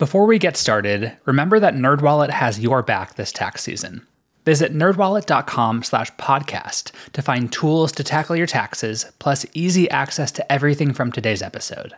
Before we get started, remember that NerdWallet has your back this tax season. Visit nerdwallet.com slash podcast to find tools to tackle your taxes, plus easy access to everything from today's episode.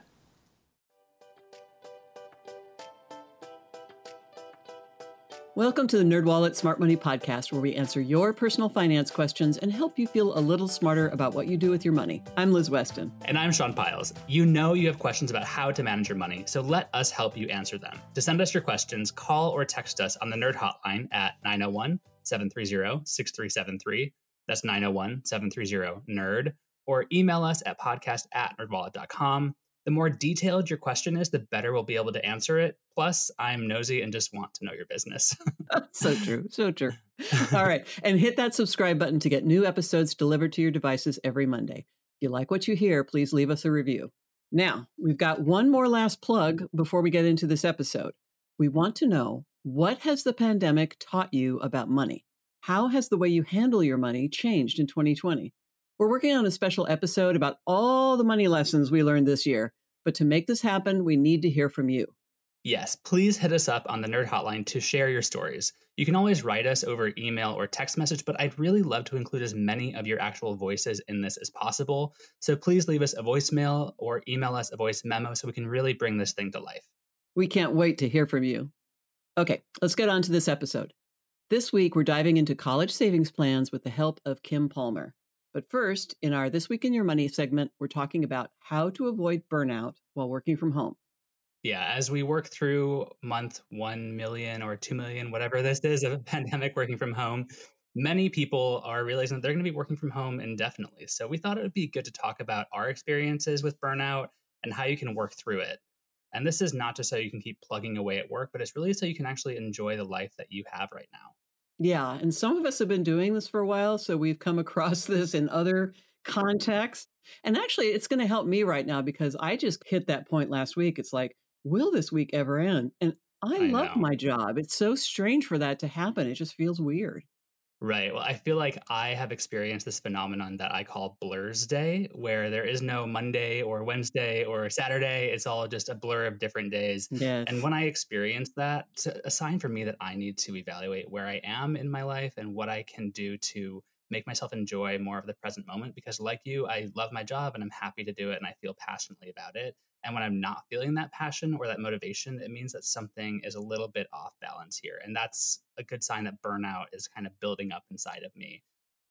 Welcome to the NerdWallet Smart Money Podcast, where we answer your personal finance questions and help you feel a little smarter about what you do with your money. I'm Liz Weston. And I'm Sean Pyles. You know you have questions about how to manage your money, so let us help you answer them. To send us your questions, call or text us on the Nerd Hotline at 901 730 6373. That's 901 730 NERD. Or email us at podcast at nerdwallet.com the more detailed your question is, the better we'll be able to answer it. Plus, I'm nosy and just want to know your business. so true. So true. All right. And hit that subscribe button to get new episodes delivered to your devices every Monday. If you like what you hear, please leave us a review. Now, we've got one more last plug before we get into this episode. We want to know what has the pandemic taught you about money? How has the way you handle your money changed in 2020? We're working on a special episode about all the money lessons we learned this year. But to make this happen, we need to hear from you. Yes, please hit us up on the Nerd Hotline to share your stories. You can always write us over email or text message, but I'd really love to include as many of your actual voices in this as possible. So please leave us a voicemail or email us a voice memo so we can really bring this thing to life. We can't wait to hear from you. Okay, let's get on to this episode. This week, we're diving into college savings plans with the help of Kim Palmer. But first, in our This Week in Your Money segment, we're talking about how to avoid burnout while working from home. Yeah, as we work through month 1 million or 2 million, whatever this is of a pandemic working from home, many people are realizing that they're going to be working from home indefinitely. So we thought it would be good to talk about our experiences with burnout and how you can work through it. And this is not just so you can keep plugging away at work, but it's really so you can actually enjoy the life that you have right now. Yeah, and some of us have been doing this for a while, so we've come across this in other contexts. And actually, it's going to help me right now because I just hit that point last week. It's like, will this week ever end? And I, I love know. my job. It's so strange for that to happen. It just feels weird. Right. Well, I feel like I have experienced this phenomenon that I call Blur's Day, where there is no Monday or Wednesday or Saturday. It's all just a blur of different days. Yes. And when I experience that, it's a sign for me that I need to evaluate where I am in my life and what I can do to make myself enjoy more of the present moment. Because, like you, I love my job and I'm happy to do it and I feel passionately about it. And when I'm not feeling that passion or that motivation, it means that something is a little bit off balance here. And that's a good sign that burnout is kind of building up inside of me.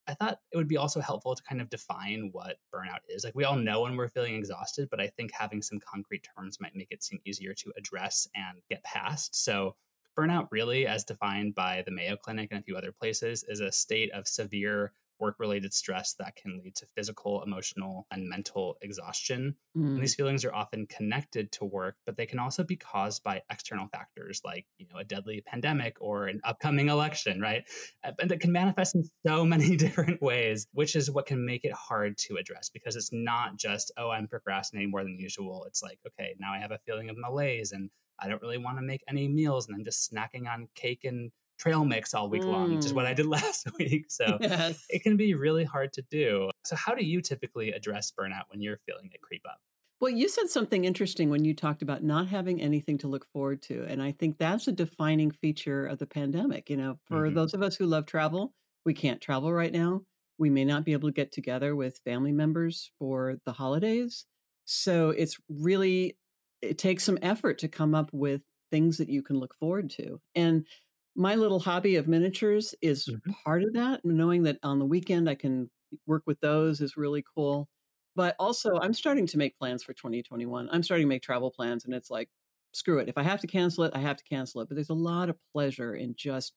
I thought it would be also helpful to kind of define what burnout is. Like we all know when we're feeling exhausted, but I think having some concrete terms might make it seem easier to address and get past. So, burnout, really, as defined by the Mayo Clinic and a few other places, is a state of severe work related stress that can lead to physical, emotional, and mental exhaustion. Mm. And these feelings are often connected to work, but they can also be caused by external factors like, you know, a deadly pandemic or an upcoming election, right? And that can manifest in so many different ways, which is what can make it hard to address because it's not just, oh, I'm procrastinating more than usual. It's like, okay, now I have a feeling of malaise and I don't really want to make any meals and I'm just snacking on cake and trail mix all week mm. long, which is what I did last week. So yes. it can be really hard to do. So, how do you typically address burnout when you're feeling it creep up? Well, you said something interesting when you talked about not having anything to look forward to. And I think that's a defining feature of the pandemic. You know, for mm-hmm. those of us who love travel, we can't travel right now. We may not be able to get together with family members for the holidays. So it's really, it takes some effort to come up with things that you can look forward to. And my little hobby of miniatures is mm-hmm. part of that. Knowing that on the weekend I can work with those is really cool. But also, I'm starting to make plans for 2021. I'm starting to make travel plans, and it's like, screw it. If I have to cancel it, I have to cancel it. But there's a lot of pleasure in just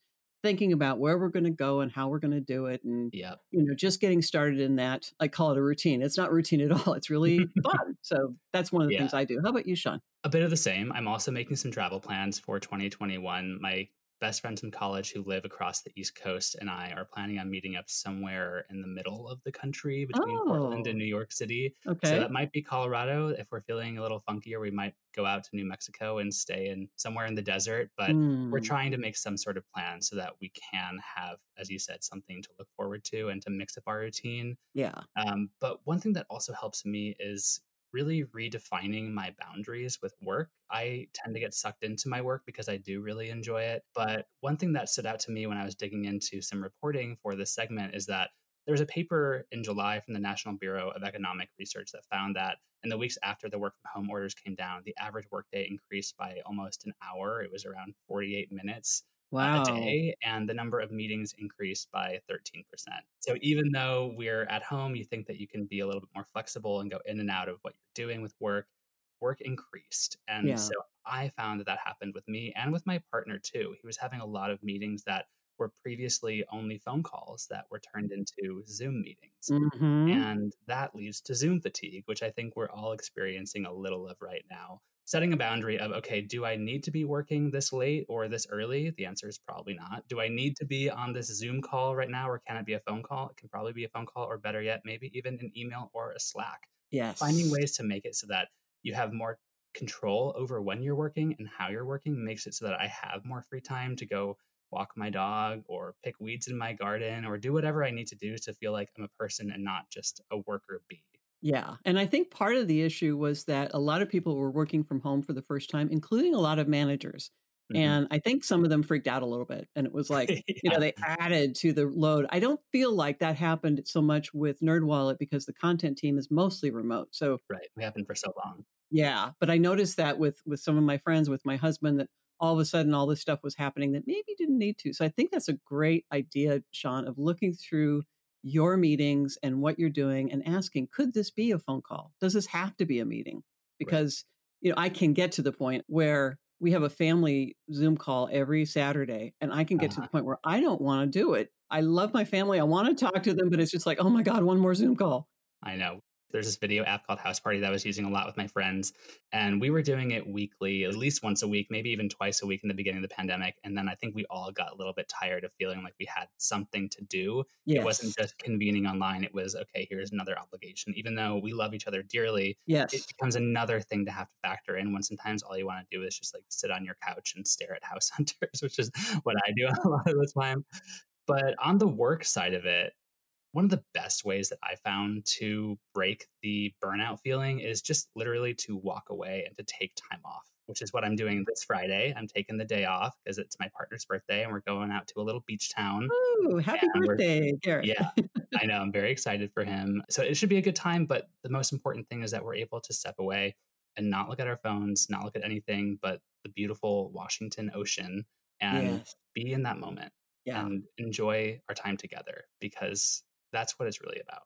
thinking about where we're going to go and how we're going to do it and yep. you know just getting started in that i call it a routine it's not routine at all it's really fun so that's one of the yeah. things i do how about you sean a bit of the same i'm also making some travel plans for 2021 my best friends in college who live across the East Coast and I are planning on meeting up somewhere in the middle of the country between oh, Portland and New York City. Okay. So that might be Colorado. If we're feeling a little funkier, we might go out to New Mexico and stay in somewhere in the desert. But mm. we're trying to make some sort of plan so that we can have, as you said, something to look forward to and to mix up our routine. Yeah. Um, but one thing that also helps me is really redefining my boundaries with work. I tend to get sucked into my work because I do really enjoy it. But one thing that stood out to me when I was digging into some reporting for this segment is that there was a paper in July from the National Bureau of Economic Research that found that in the weeks after the work from home orders came down, the average workday increased by almost an hour. It was around 48 minutes. Uh, a Wow. day, and the number of meetings increased by 13%. So even though we're at home, you think that you can be a little bit more flexible and go in and out of what you're doing with work. Work increased. And Yeah. so I found that that happened with me and with my partner too. He was having a lot of meetings that were previously only phone calls that were turned into Zoom meetings. Mhm. And that leads to Zoom fatigue, which I think we're all experiencing a little of right now. Setting a boundary of, okay, do I need to be working this late or this early? The answer is probably not. Do I need to be on this Zoom call right now or can it be a phone call? It can probably be a phone call or better yet, maybe even an email or a Slack. Finding ways to make it so that you have more control over when you're working and how you're working makes it so that I have more free time to go walk my dog or pick weeds in my garden or do whatever I need to do to feel like I'm a person and not just a worker bee. Yeah, and I think part of the issue was that a lot of people were working from home for the first time, including a lot of managers. Mhm. And I think some of them freaked out a little bit. And it was like, you know, they added to the load. I don't feel like that happened so much with NerdWallet because the content team is mostly remote. So right. We happened for so long. yeah, but I noticed that with with some of my friends, with my husband, that all of a sudden all this stuff was happening that maybe didn't need to. So I think that's a great idea, Sean, of looking through your meetings and what you're doing and asking, could this be a phone call? Does this have to be a meeting? Right. Because you know, I can get to the point where we have a family Zoom call every Saturday, and I can get to Uh-huh. the point where I don't want to do it. I love my family. I want to talk to them, but it's just like, oh my God, one more Zoom call. I know. There's this video app called House Party that I was using a lot with my friends. And we were doing it weekly, at least once a week, maybe even twice a week in the beginning of the pandemic. And then I think we all got a little bit tired of feeling like we had something to do. It wasn't just convening online. It was, okay, here's another obligation. Even though we love each other dearly, it becomes another thing to have to factor in when sometimes all you want to do is just like sit on your couch and stare at house hunters, which is what I do a lot of the time. But on the work side of it, one of the best ways that I found to break the burnout feeling is just literally to walk away and to take time off, which is what I'm doing this Friday. I'm taking the day off because it's my partner's birthday and we're going out to a little beach town. Ooh, happy birthday, Garrett. yeah, I know. I'm very excited for him. So it should be a good time. But the most important thing is that we're able to step away and not look at our phones, not look at anything but the beautiful Washington Ocean and Yes. be in that moment Yeah. and enjoy our time together because that's what it's really about.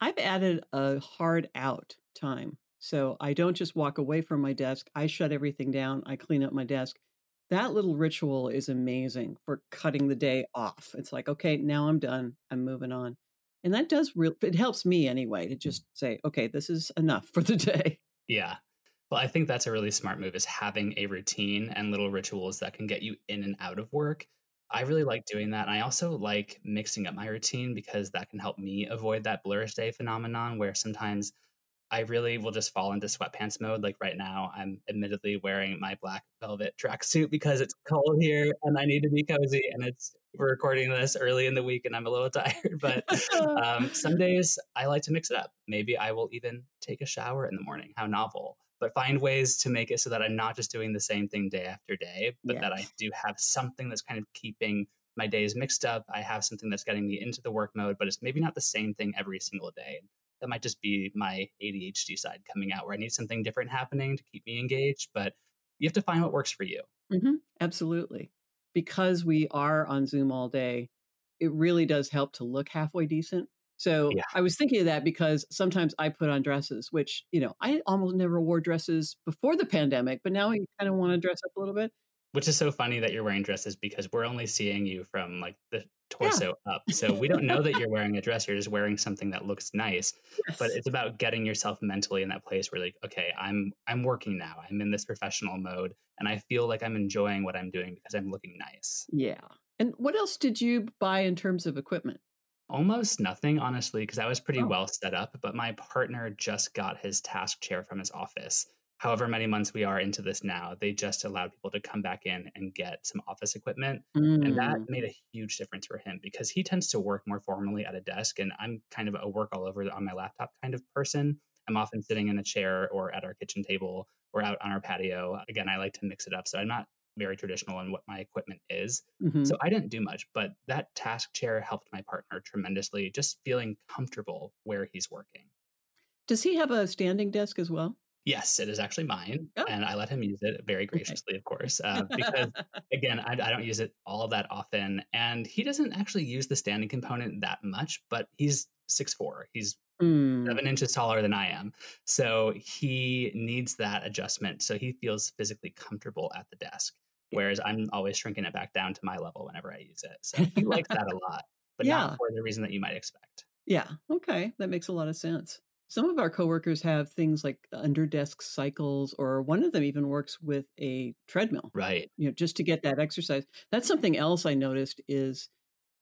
I've added a hard out time. So I don't just walk away from my desk. I shut everything down. I clean up my desk. That little ritual is amazing for cutting the day off. It's like, okay, now I'm done. I'm moving on. And that does real it helps me anyway to just say, okay, this is enough for the day. Yeah. Well, I think that's a really smart move is having a routine and little rituals that can get you in and out of work. I really like doing that. And I also like mixing up my routine because that can help me avoid that blurrish day phenomenon where sometimes I really will just fall into sweatpants mode. Like right now, I'm admittedly wearing my black velvet tracksuit because it's cold here and I need to be cozy. And it's we're recording this early in the week and I'm a little tired. But um, some days I like to mix it up. Maybe I will even take a shower in the morning. How novel! But find ways to make it so that I'm not just doing the same thing day after day, but that I do have something that's kind of keeping my days mixed up. I have something that's getting me into the work mode, but it's maybe not the same thing every single day that might just be my ADHD side coming out where I need something different happening to keep me engaged. But you have to find what works for you. hmm absolutely. Because we are on Zoom all day, it really does help to look halfway decent. So Yeah. I was thinking of that because sometimes I put on dresses, which, you know, I almost never wore dresses before the pandemic, but now I mm-hmm. kind of want to dress up a little bit. Which is so funny that you're wearing dresses because we're only seeing you from like the Yeah. torso up. So we don't know that you're wearing a dress. You're just wearing something that looks nice. But it's about getting yourself mentally in that place where like, okay, I'm I'm working now. I'm in this professional mode and I feel like I'm enjoying what I'm doing because I'm looking nice. Yeah. And what else did you buy in terms of equipment? Almost nothing, honestly, because I was pretty Oh, well set up, but my partner just got his task chair from his office. However many months we are into this now, they just allowed people to come back in and get some office equipment. And that mm, made a huge difference for him because he tends to work more formally at a desk. And I'm kind of a work all over on my laptop kind of person. I'm often sitting in a chair or at our kitchen table or out on our patio. Again, I like to mix it up. So I'm not very traditional in what my equipment is. Mm-hmm. So I didn't do much, but that task chair helped my partner tremendously, just feeling comfortable where he's working. Does he have a standing desk as well? Yes, it is actually mine, oh. and I let him use it very graciously, of course, uh, because again, I, I, don't use it all that often, and he doesn't actually use the standing component that much. But he's six four. He's mm. seven inches taller than I am, so he needs that adjustment so he feels physically comfortable at the desk. Whereas I'm always shrinking it back down to my level whenever I use it. So he likes that a lot, but yeah. not for the reason that you might expect. Yeah. Okay. That makes a lot of sense. Some of our coworkers have things like under desk cycles, or one of them even works with a treadmill. Right. You know, just to get that exercise. That's something else I noticed is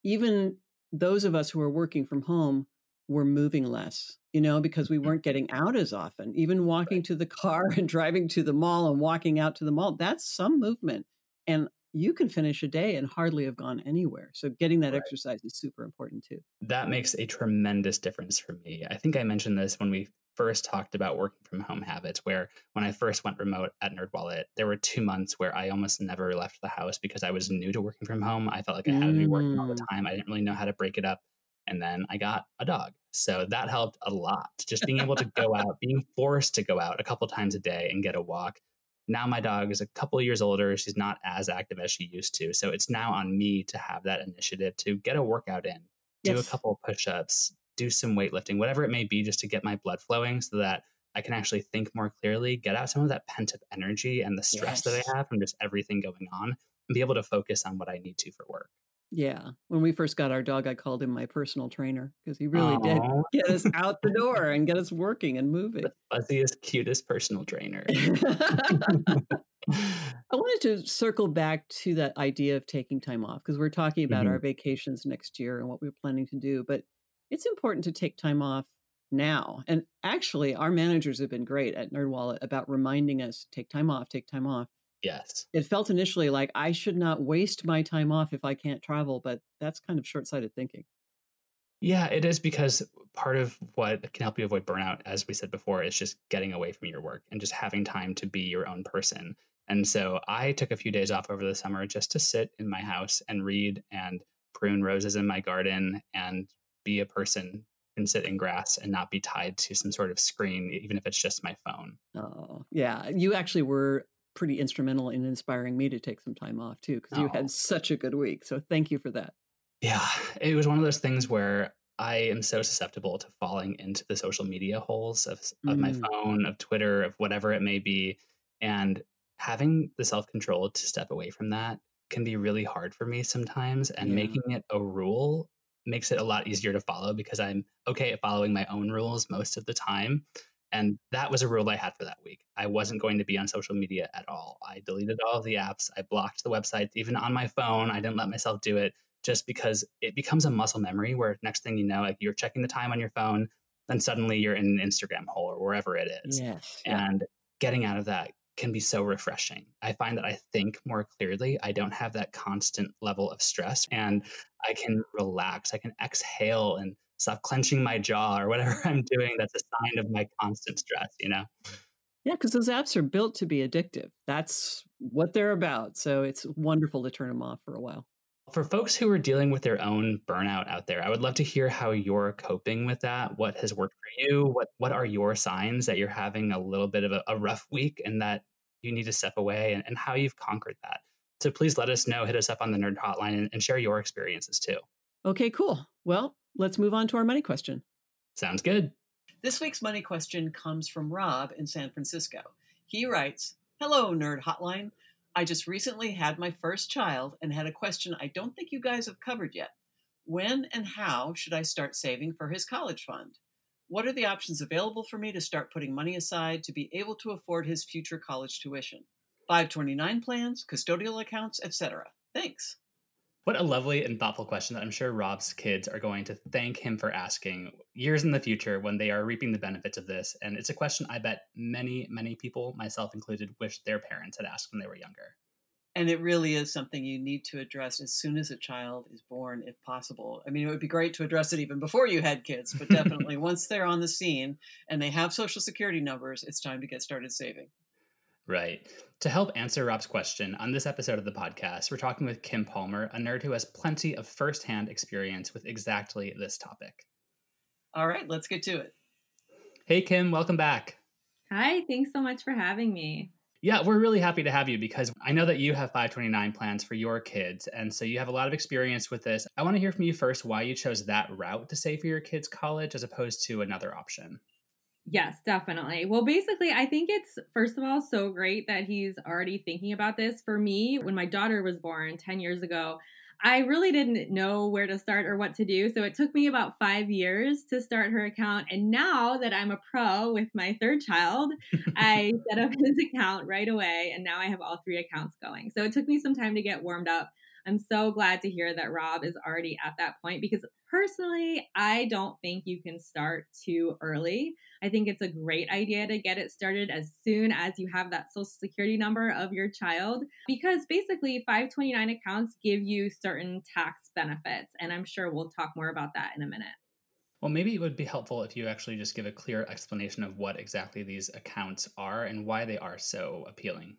even those of us who are working from home were moving less, you know, because we mm-hmm. weren't getting out as often. Even walking right. to the car and driving to the mall and walking out to the mall, that's some movement. And you can finish a day and hardly have gone anywhere. So getting that right. exercise is super important too. That makes a tremendous difference for me. I think I mentioned this when we first talked about working from home habits, where when I first went remote at NerdWallet, there were two months where I almost never left the house because I was new to working from home. I felt like I had to be working all the mm. time. I didn't really know how to break it up. And then I got a dog. So that helped a lot. Just being able to go out, being forced to go out a couple times a day and get a walk now my dog is a couple years older. She's not as active as she used to. So it's now on me to have that initiative to get a workout in, do yes. a couple push ups, do some weightlifting, whatever it may be, just to get my blood flowing so that I can actually think more clearly, get out some of that pent up energy and the stress yes. that I have from just everything going on, and be able to focus on what I need to for work. Yeah. When we first got our dog, I called him my personal trainer because he really Aww. did get us out the door and get us working and moving. The fuzziest, cutest personal trainer. I wanted to circle back to that idea of taking time off because we're talking about mm-hmm. our vacations next year and what we're planning to do. But it's important to take time off now. And actually, our managers have been great at NerdWallet about reminding us take time off, take time off. Yes. It felt initially like I should not waste my time off if I can't travel, but that's kind of short sighted thinking. Yeah, it is because part of what can help you avoid burnout, as we said before, is just getting away from your work and just having time to be your own person. And so I took a few days off over the summer just to sit in my house and read and prune roses in my garden and be a person and sit in grass and not be tied to some sort of screen, even if it's just my phone. Oh, yeah. You actually were pretty instrumental in inspiring me to take some time off too, because oh. you had such a good week. So thank you for that. Yeah, it was one of those things where I am so susceptible to falling into the social media holes of, of mm. my phone, of Twitter, of whatever it may be. And having the self control to step away from that can be really hard for me sometimes. And yeah. making it a rule makes it a lot easier to follow because I'm okay at following my own rules most of the time. And that was a rule I had for that week. I wasn't going to be on social media at all. I deleted all of the apps. I blocked the websites, even on my phone. I didn't let myself do it just because it becomes a muscle memory where next thing you know, like you're checking the time on your phone, then suddenly you're in an Instagram hole or wherever it is. Yes. And getting out of that can be so refreshing. I find that I think more clearly. I don't have that constant level of stress and I can relax. I can exhale and stop clenching my jaw or whatever I'm doing that's a sign of my constant stress, you know? Yeah, because those apps are built to be addictive. That's what they're about. So it's wonderful to turn them off for a while. For folks who are dealing with their own burnout out there, I would love to hear how you're coping with that. What has worked for you? What what are your signs that you're having a little bit of a, a rough week and that you need to step away and, and, how you've conquered that? So please let us know. Hit us up on the Nerd Hotline and, and share your experiences too. Okay, cool. Well, let's move on to our money question. Sounds good. This week's money question comes from Rob in San Francisco. He writes Hello, Nerd Hotline. I just recently had my first child and had a question I don't think you guys have covered yet. When and how should I start saving for his college fund? What are the options available for me to start putting money aside to be able to afford his future college tuition? 529 plans, custodial accounts, etc. Thanks. What a lovely and thoughtful question that I'm sure Rob's kids are going to thank him for asking years in the future when they are reaping the benefits of this. And it's a question I bet many, many people, myself included, wish their parents had asked when they were younger. And it really is something you need to address as soon as a child is born, if possible. I mean, it would be great to address it even before you had kids, but definitely once they're on the scene and they have social security numbers, it's time to get started saving. Right. To help answer Rob's question on this episode of the podcast, we're talking with Kim Palmer, a nerd who has plenty of firsthand experience with exactly this topic. All right, let's get to it. Hey, Kim, welcome back. Hi, thanks so much for having me. Yeah, we're really happy to have you because I know that you have 529 plans for your kids. And so you have a lot of experience with this. I want to hear from you first why you chose that route to save for your kids' college as opposed to another option. Yes, definitely. Well, basically, I think it's first of all so great that he's already thinking about this. For me, when my daughter was born 10 years ago, I really didn't know where to start or what to do. So it took me about five years to start her account. And now that I'm a pro with my third child, I set up his account right away. And now I have all three accounts going. So it took me some time to get warmed up. I'm so glad to hear that Rob is already at that point because personally, I don't think you can start too early. I think it's a great idea to get it started as soon as you have that social security number of your child because basically 529 accounts give you certain tax benefits. And I'm sure we'll talk more about that in a minute. Well, maybe it would be helpful if you actually just give a clear explanation of what exactly these accounts are and why they are so appealing.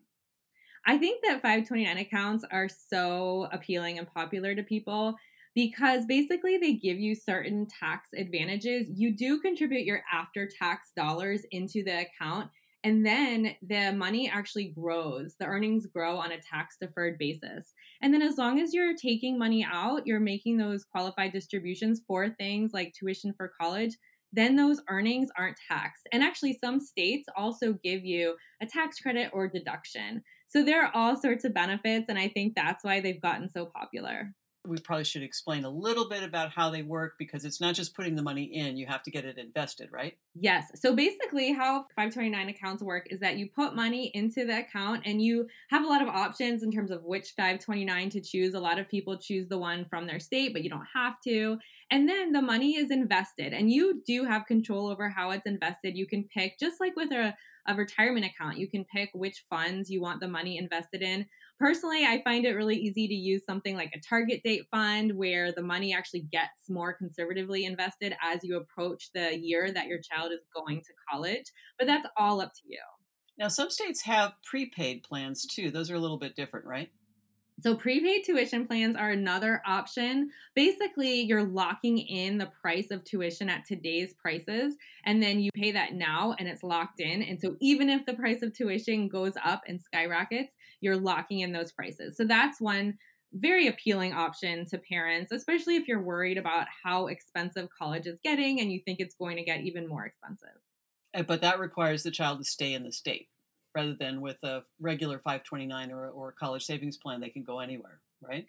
I think that 529 accounts are so appealing and popular to people because basically they give you certain tax advantages. You do contribute your after tax dollars into the account, and then the money actually grows. The earnings grow on a tax deferred basis. And then, as long as you're taking money out, you're making those qualified distributions for things like tuition for college. Then those earnings aren't taxed. And actually, some states also give you a tax credit or deduction. So there are all sorts of benefits. And I think that's why they've gotten so popular we probably should explain a little bit about how they work because it's not just putting the money in, you have to get it invested, right? Yes. So basically, how 529 accounts work is that you put money into the account and you have a lot of options in terms of which 529 to choose. A lot of people choose the one from their state, but you don't have to. And then the money is invested, and you do have control over how it's invested. You can pick, just like with a a retirement account. You can pick which funds you want the money invested in. Personally, I find it really easy to use something like a target date fund where the money actually gets more conservatively invested as you approach the year that your child is going to college. But that's all up to you. Now, some states have prepaid plans too. Those are a little bit different, right? So, prepaid tuition plans are another option. Basically, you're locking in the price of tuition at today's prices, and then you pay that now and it's locked in. And so, even if the price of tuition goes up and skyrockets, you're locking in those prices. So, that's one very appealing option to parents, especially if you're worried about how expensive college is getting and you think it's going to get even more expensive. But that requires the child to stay in the state rather than with a regular 529 or, or college savings plan, they can go anywhere, right?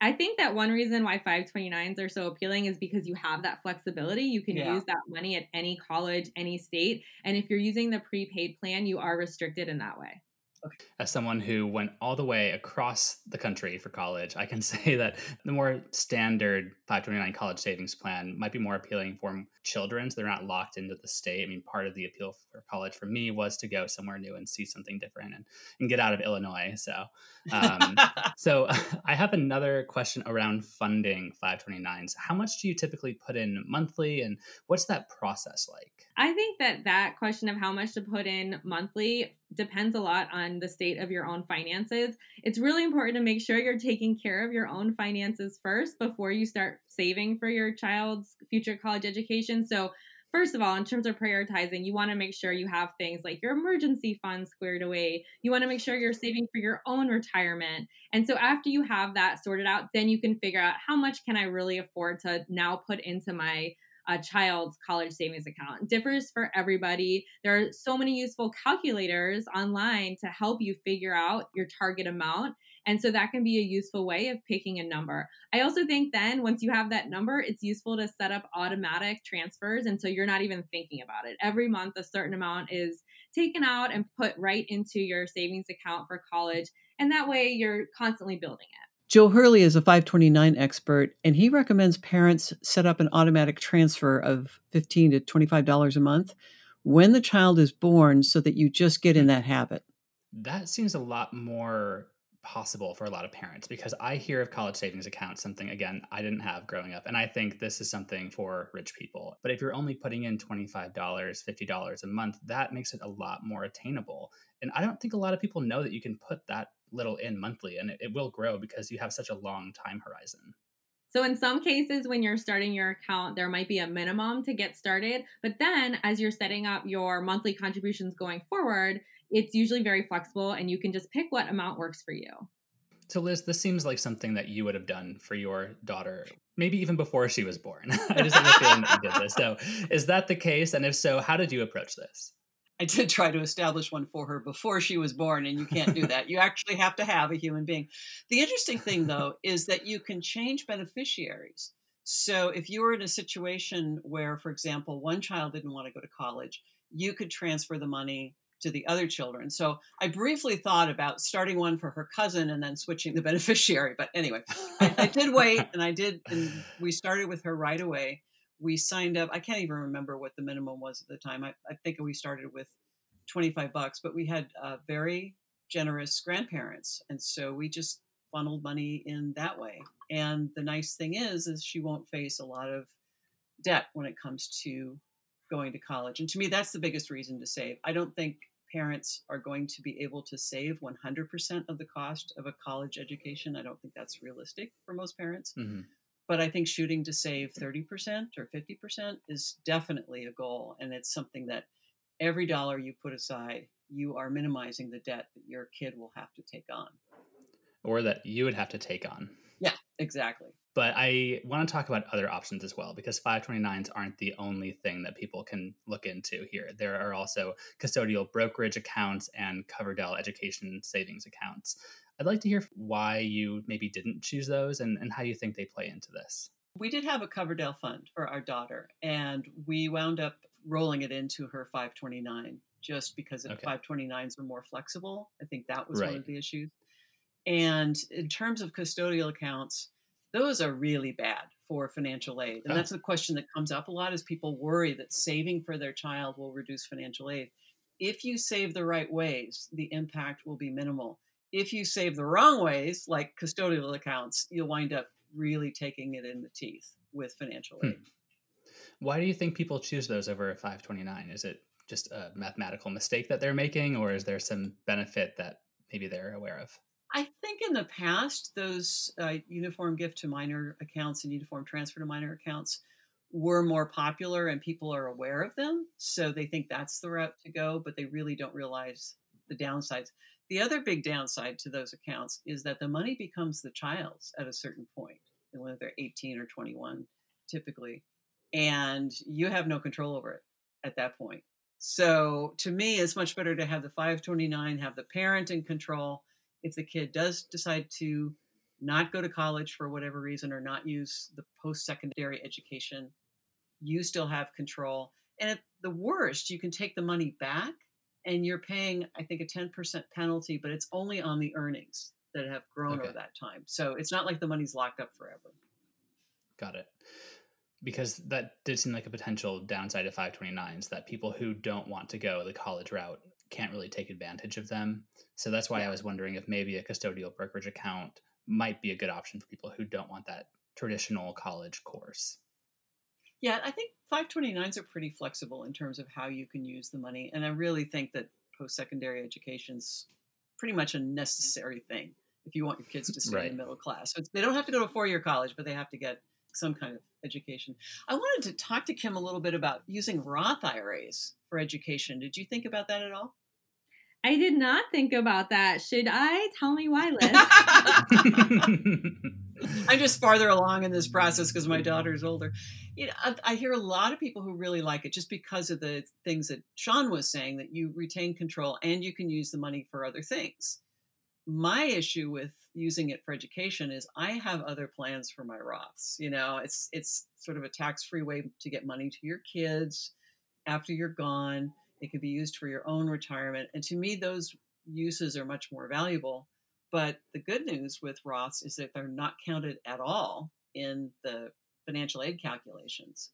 I think that one reason why 529s are so appealing is because you have that flexibility. You can yeah. use that money at any college, any state. And if you're using the prepaid plan, you are restricted in that way. As someone who went all the way across the country for college, I can say that the more standard 529 college savings plan might be more appealing for children. So they're not locked into the state. I mean, part of the appeal for college for me was to go somewhere new and see something different and, and get out of Illinois. So, um, so I have another question around funding 529s. How much do you typically put in monthly and what's that process like? I think that that question of how much to put in monthly depends a lot on the state of your own finances. It's really important to make sure you're taking care of your own finances first before you start saving for your child's future college education. So, first of all, in terms of prioritizing, you want to make sure you have things like your emergency fund squared away. You want to make sure you're saving for your own retirement. And so after you have that sorted out, then you can figure out how much can I really afford to now put into my a child's college savings account. It differs for everybody. There are so many useful calculators online to help you figure out your target amount. And so that can be a useful way of picking a number. I also think then once you have that number, it's useful to set up automatic transfers. And so you're not even thinking about it. Every month, a certain amount is taken out and put right into your savings account for college. And that way you're constantly building it. Joe Hurley is a 529 expert, and he recommends parents set up an automatic transfer of 15 to $25 a month when the child is born so that you just get in hmm. that habit. That seems a lot more possible for a lot of parents because I hear of college savings accounts, something again I didn't have growing up. And I think this is something for rich people. But if you're only putting in $25, $50 a month, that makes it a lot more attainable. And I don't think a lot of people know that you can put that little in monthly and it, it will grow because you have such a long time horizon. So, in some cases, when you're starting your account, there might be a minimum to get started. But then, as you're setting up your monthly contributions going forward, it's usually very flexible and you can just pick what amount works for you. So, Liz, this seems like something that you would have done for your daughter, maybe even before she was born. I just have a feeling that you did this. So, is that the case? And if so, how did you approach this? I did try to establish one for her before she was born, and you can't do that. you actually have to have a human being. The interesting thing, though, is that you can change beneficiaries. So if you were in a situation where, for example, one child didn't want to go to college, you could transfer the money to the other children. So I briefly thought about starting one for her cousin and then switching the beneficiary. But anyway, I, I did wait and I did, and we started with her right away we signed up. I can't even remember what the minimum was at the time. I, I think we started with 25 bucks, but we had uh, very generous grandparents. And so we just funneled money in that way. And the nice thing is, is she won't face a lot of debt when it comes to going to college. And to me, that's the biggest reason to save. I don't think parents are going to be able to save 100% of the cost of a college education. I don't think that's realistic for most parents. Mm-hmm but I think shooting to save 30% or 50% is definitely a goal. And it's something that every dollar you put aside, you are minimizing the debt that your kid will have to take on. Or that you would have to take on. Yeah, exactly. But I want to talk about other options as well because 529s aren't the only thing that people can look into here. There are also custodial brokerage accounts and Coverdell education savings accounts. I'd like to hear why you maybe didn't choose those and, and how you think they play into this. We did have a Coverdell fund for our daughter, and we wound up rolling it into her 529 just because okay. 529s are more flexible. I think that was right. one of the issues. And in terms of custodial accounts, those are really bad for financial aid. And that's the question that comes up a lot is people worry that saving for their child will reduce financial aid. If you save the right ways, the impact will be minimal if you save the wrong ways, like custodial accounts, you'll wind up really taking it in the teeth with financial hmm. aid. Hmm. Why do you think people choose those over a 529? Is it just a mathematical mistake that they're making, or is there some benefit that maybe they're aware of? I think in the past, those uh, uniform gift to minor accounts and uniform transfer to minor accounts were more popular and people are aware of them. So they think that's the route to go, but they really don't realize the downsides. The other big downside to those accounts is that the money becomes the child's at a certain point, whether they're 18 or 21, typically, and you have no control over it at that point. So to me, it's much better to have the 529, have the parent in control. If the kid does decide to not go to college for whatever reason or not use the post secondary education, you still have control. And at the worst, you can take the money back and you're paying i think a 10% penalty but it's only on the earnings that have grown okay. over that time so it's not like the money's locked up forever got it because that did seem like a potential downside of 529s that people who don't want to go the college route can't really take advantage of them so that's why yeah. i was wondering if maybe a custodial brokerage account might be a good option for people who don't want that traditional college course yeah, I think 529s are pretty flexible in terms of how you can use the money. And I really think that post secondary education is pretty much a necessary thing if you want your kids to stay right. in the middle class. So they don't have to go to a four year college, but they have to get some kind of education. I wanted to talk to Kim a little bit about using Roth IRAs for education. Did you think about that at all? I did not think about that. Should I? Tell me why, Liz. I'm just farther along in this process because my daughter's older. You know, I, I, hear a lot of people who really like it just because of the things that Sean was saying that you retain control and you can use the money for other things. My issue with using it for education is I have other plans for my Roths. You know, it's it's sort of a tax-free way to get money to your kids after you're gone. It can be used for your own retirement, and to me, those uses are much more valuable but the good news with Roths is that they're not counted at all in the financial aid calculations.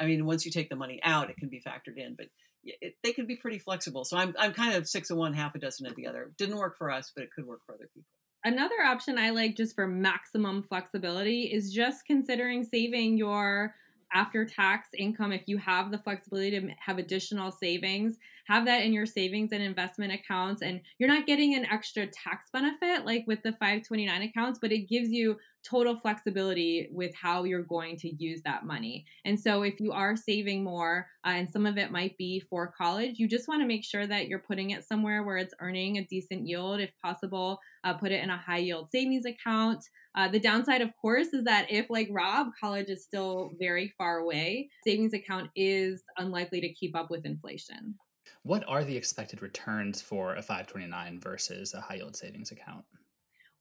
I mean, once you take the money out, it can be factored in, but it, they can be pretty flexible. So I'm, I'm kind of six of one, half a dozen of the other. Didn't work for us, but it could work for other people. Another option I like just for maximum flexibility is just considering saving your after tax income if you have the flexibility to have additional savings have that in your savings and investment accounts and you're not getting an extra tax benefit like with the 529 accounts but it gives you total flexibility with how you're going to use that money. And so, if you are saving more, uh, and some of it might be for college, you just want to make sure that you're putting it somewhere where it's earning a decent yield. If possible, uh, put it in a high yield savings account. Uh, the downside, of course, is that if, like Rob, college is still very far away, savings account is unlikely to keep up with inflation. What are the expected returns for a 529 versus a high yield savings account?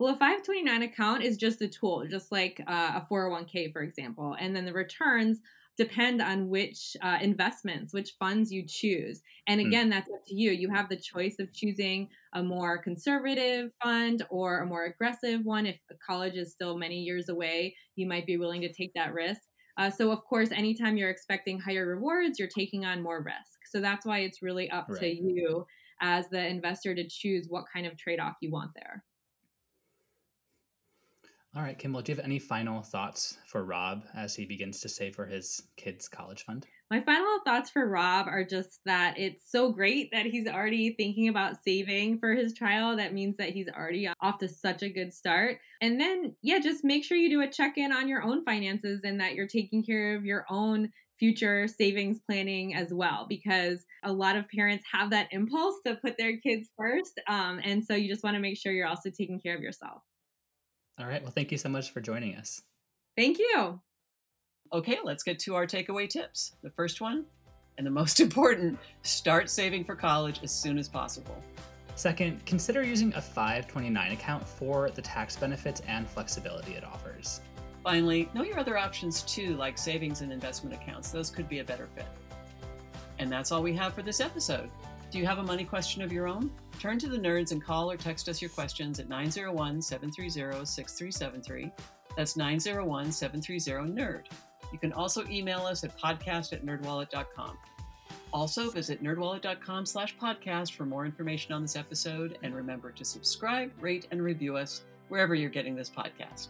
Well, a 529 account is just a tool, just like uh, a 401k, for example. And then the returns depend on which uh, investments, which funds you choose. And hmm. again, mm. that's up to you. You have the choice of choosing a more conservative fund or a more aggressive one. If college is still many years away, you might be willing to take that risk. Uh, so, of course, anytime you're expecting higher rewards, you're taking on more risk. So, that's why it's really up right. to you as the investor to choose what kind of trade off you want there. All right, Kimball, do you have any final thoughts for Rob as he begins to save for his kids' college fund? My final thoughts for Rob are just that it's so great that he's already thinking about saving for his child. That means that he's already off to such a good start. And then, yeah, just make sure you do a check in on your own finances and that you're taking care of your own future savings planning as well because a lot of parents have that impulse to put their kids first um, and so you just want to make sure you're also taking care of yourself all right. Well, thank you so much for joining us. Thank you. Okay, let's get to our takeaway tips. The first one, and the most important start saving for college as soon as possible. Second, consider using a 529 account for the tax benefits and flexibility it offers. Finally, know your other options too, like savings and investment accounts. Those could be a better fit. And that's all we have for this episode. Do you have a money question of your own? Turn to the nerds and call or text us your questions at 901 730 6373. That's 901 730 NERD. You can also email us at podcast at nerdwallet.com. Also, visit nerdwallet.com slash podcast for more information on this episode, and remember to subscribe, rate, and review us wherever you're getting this podcast.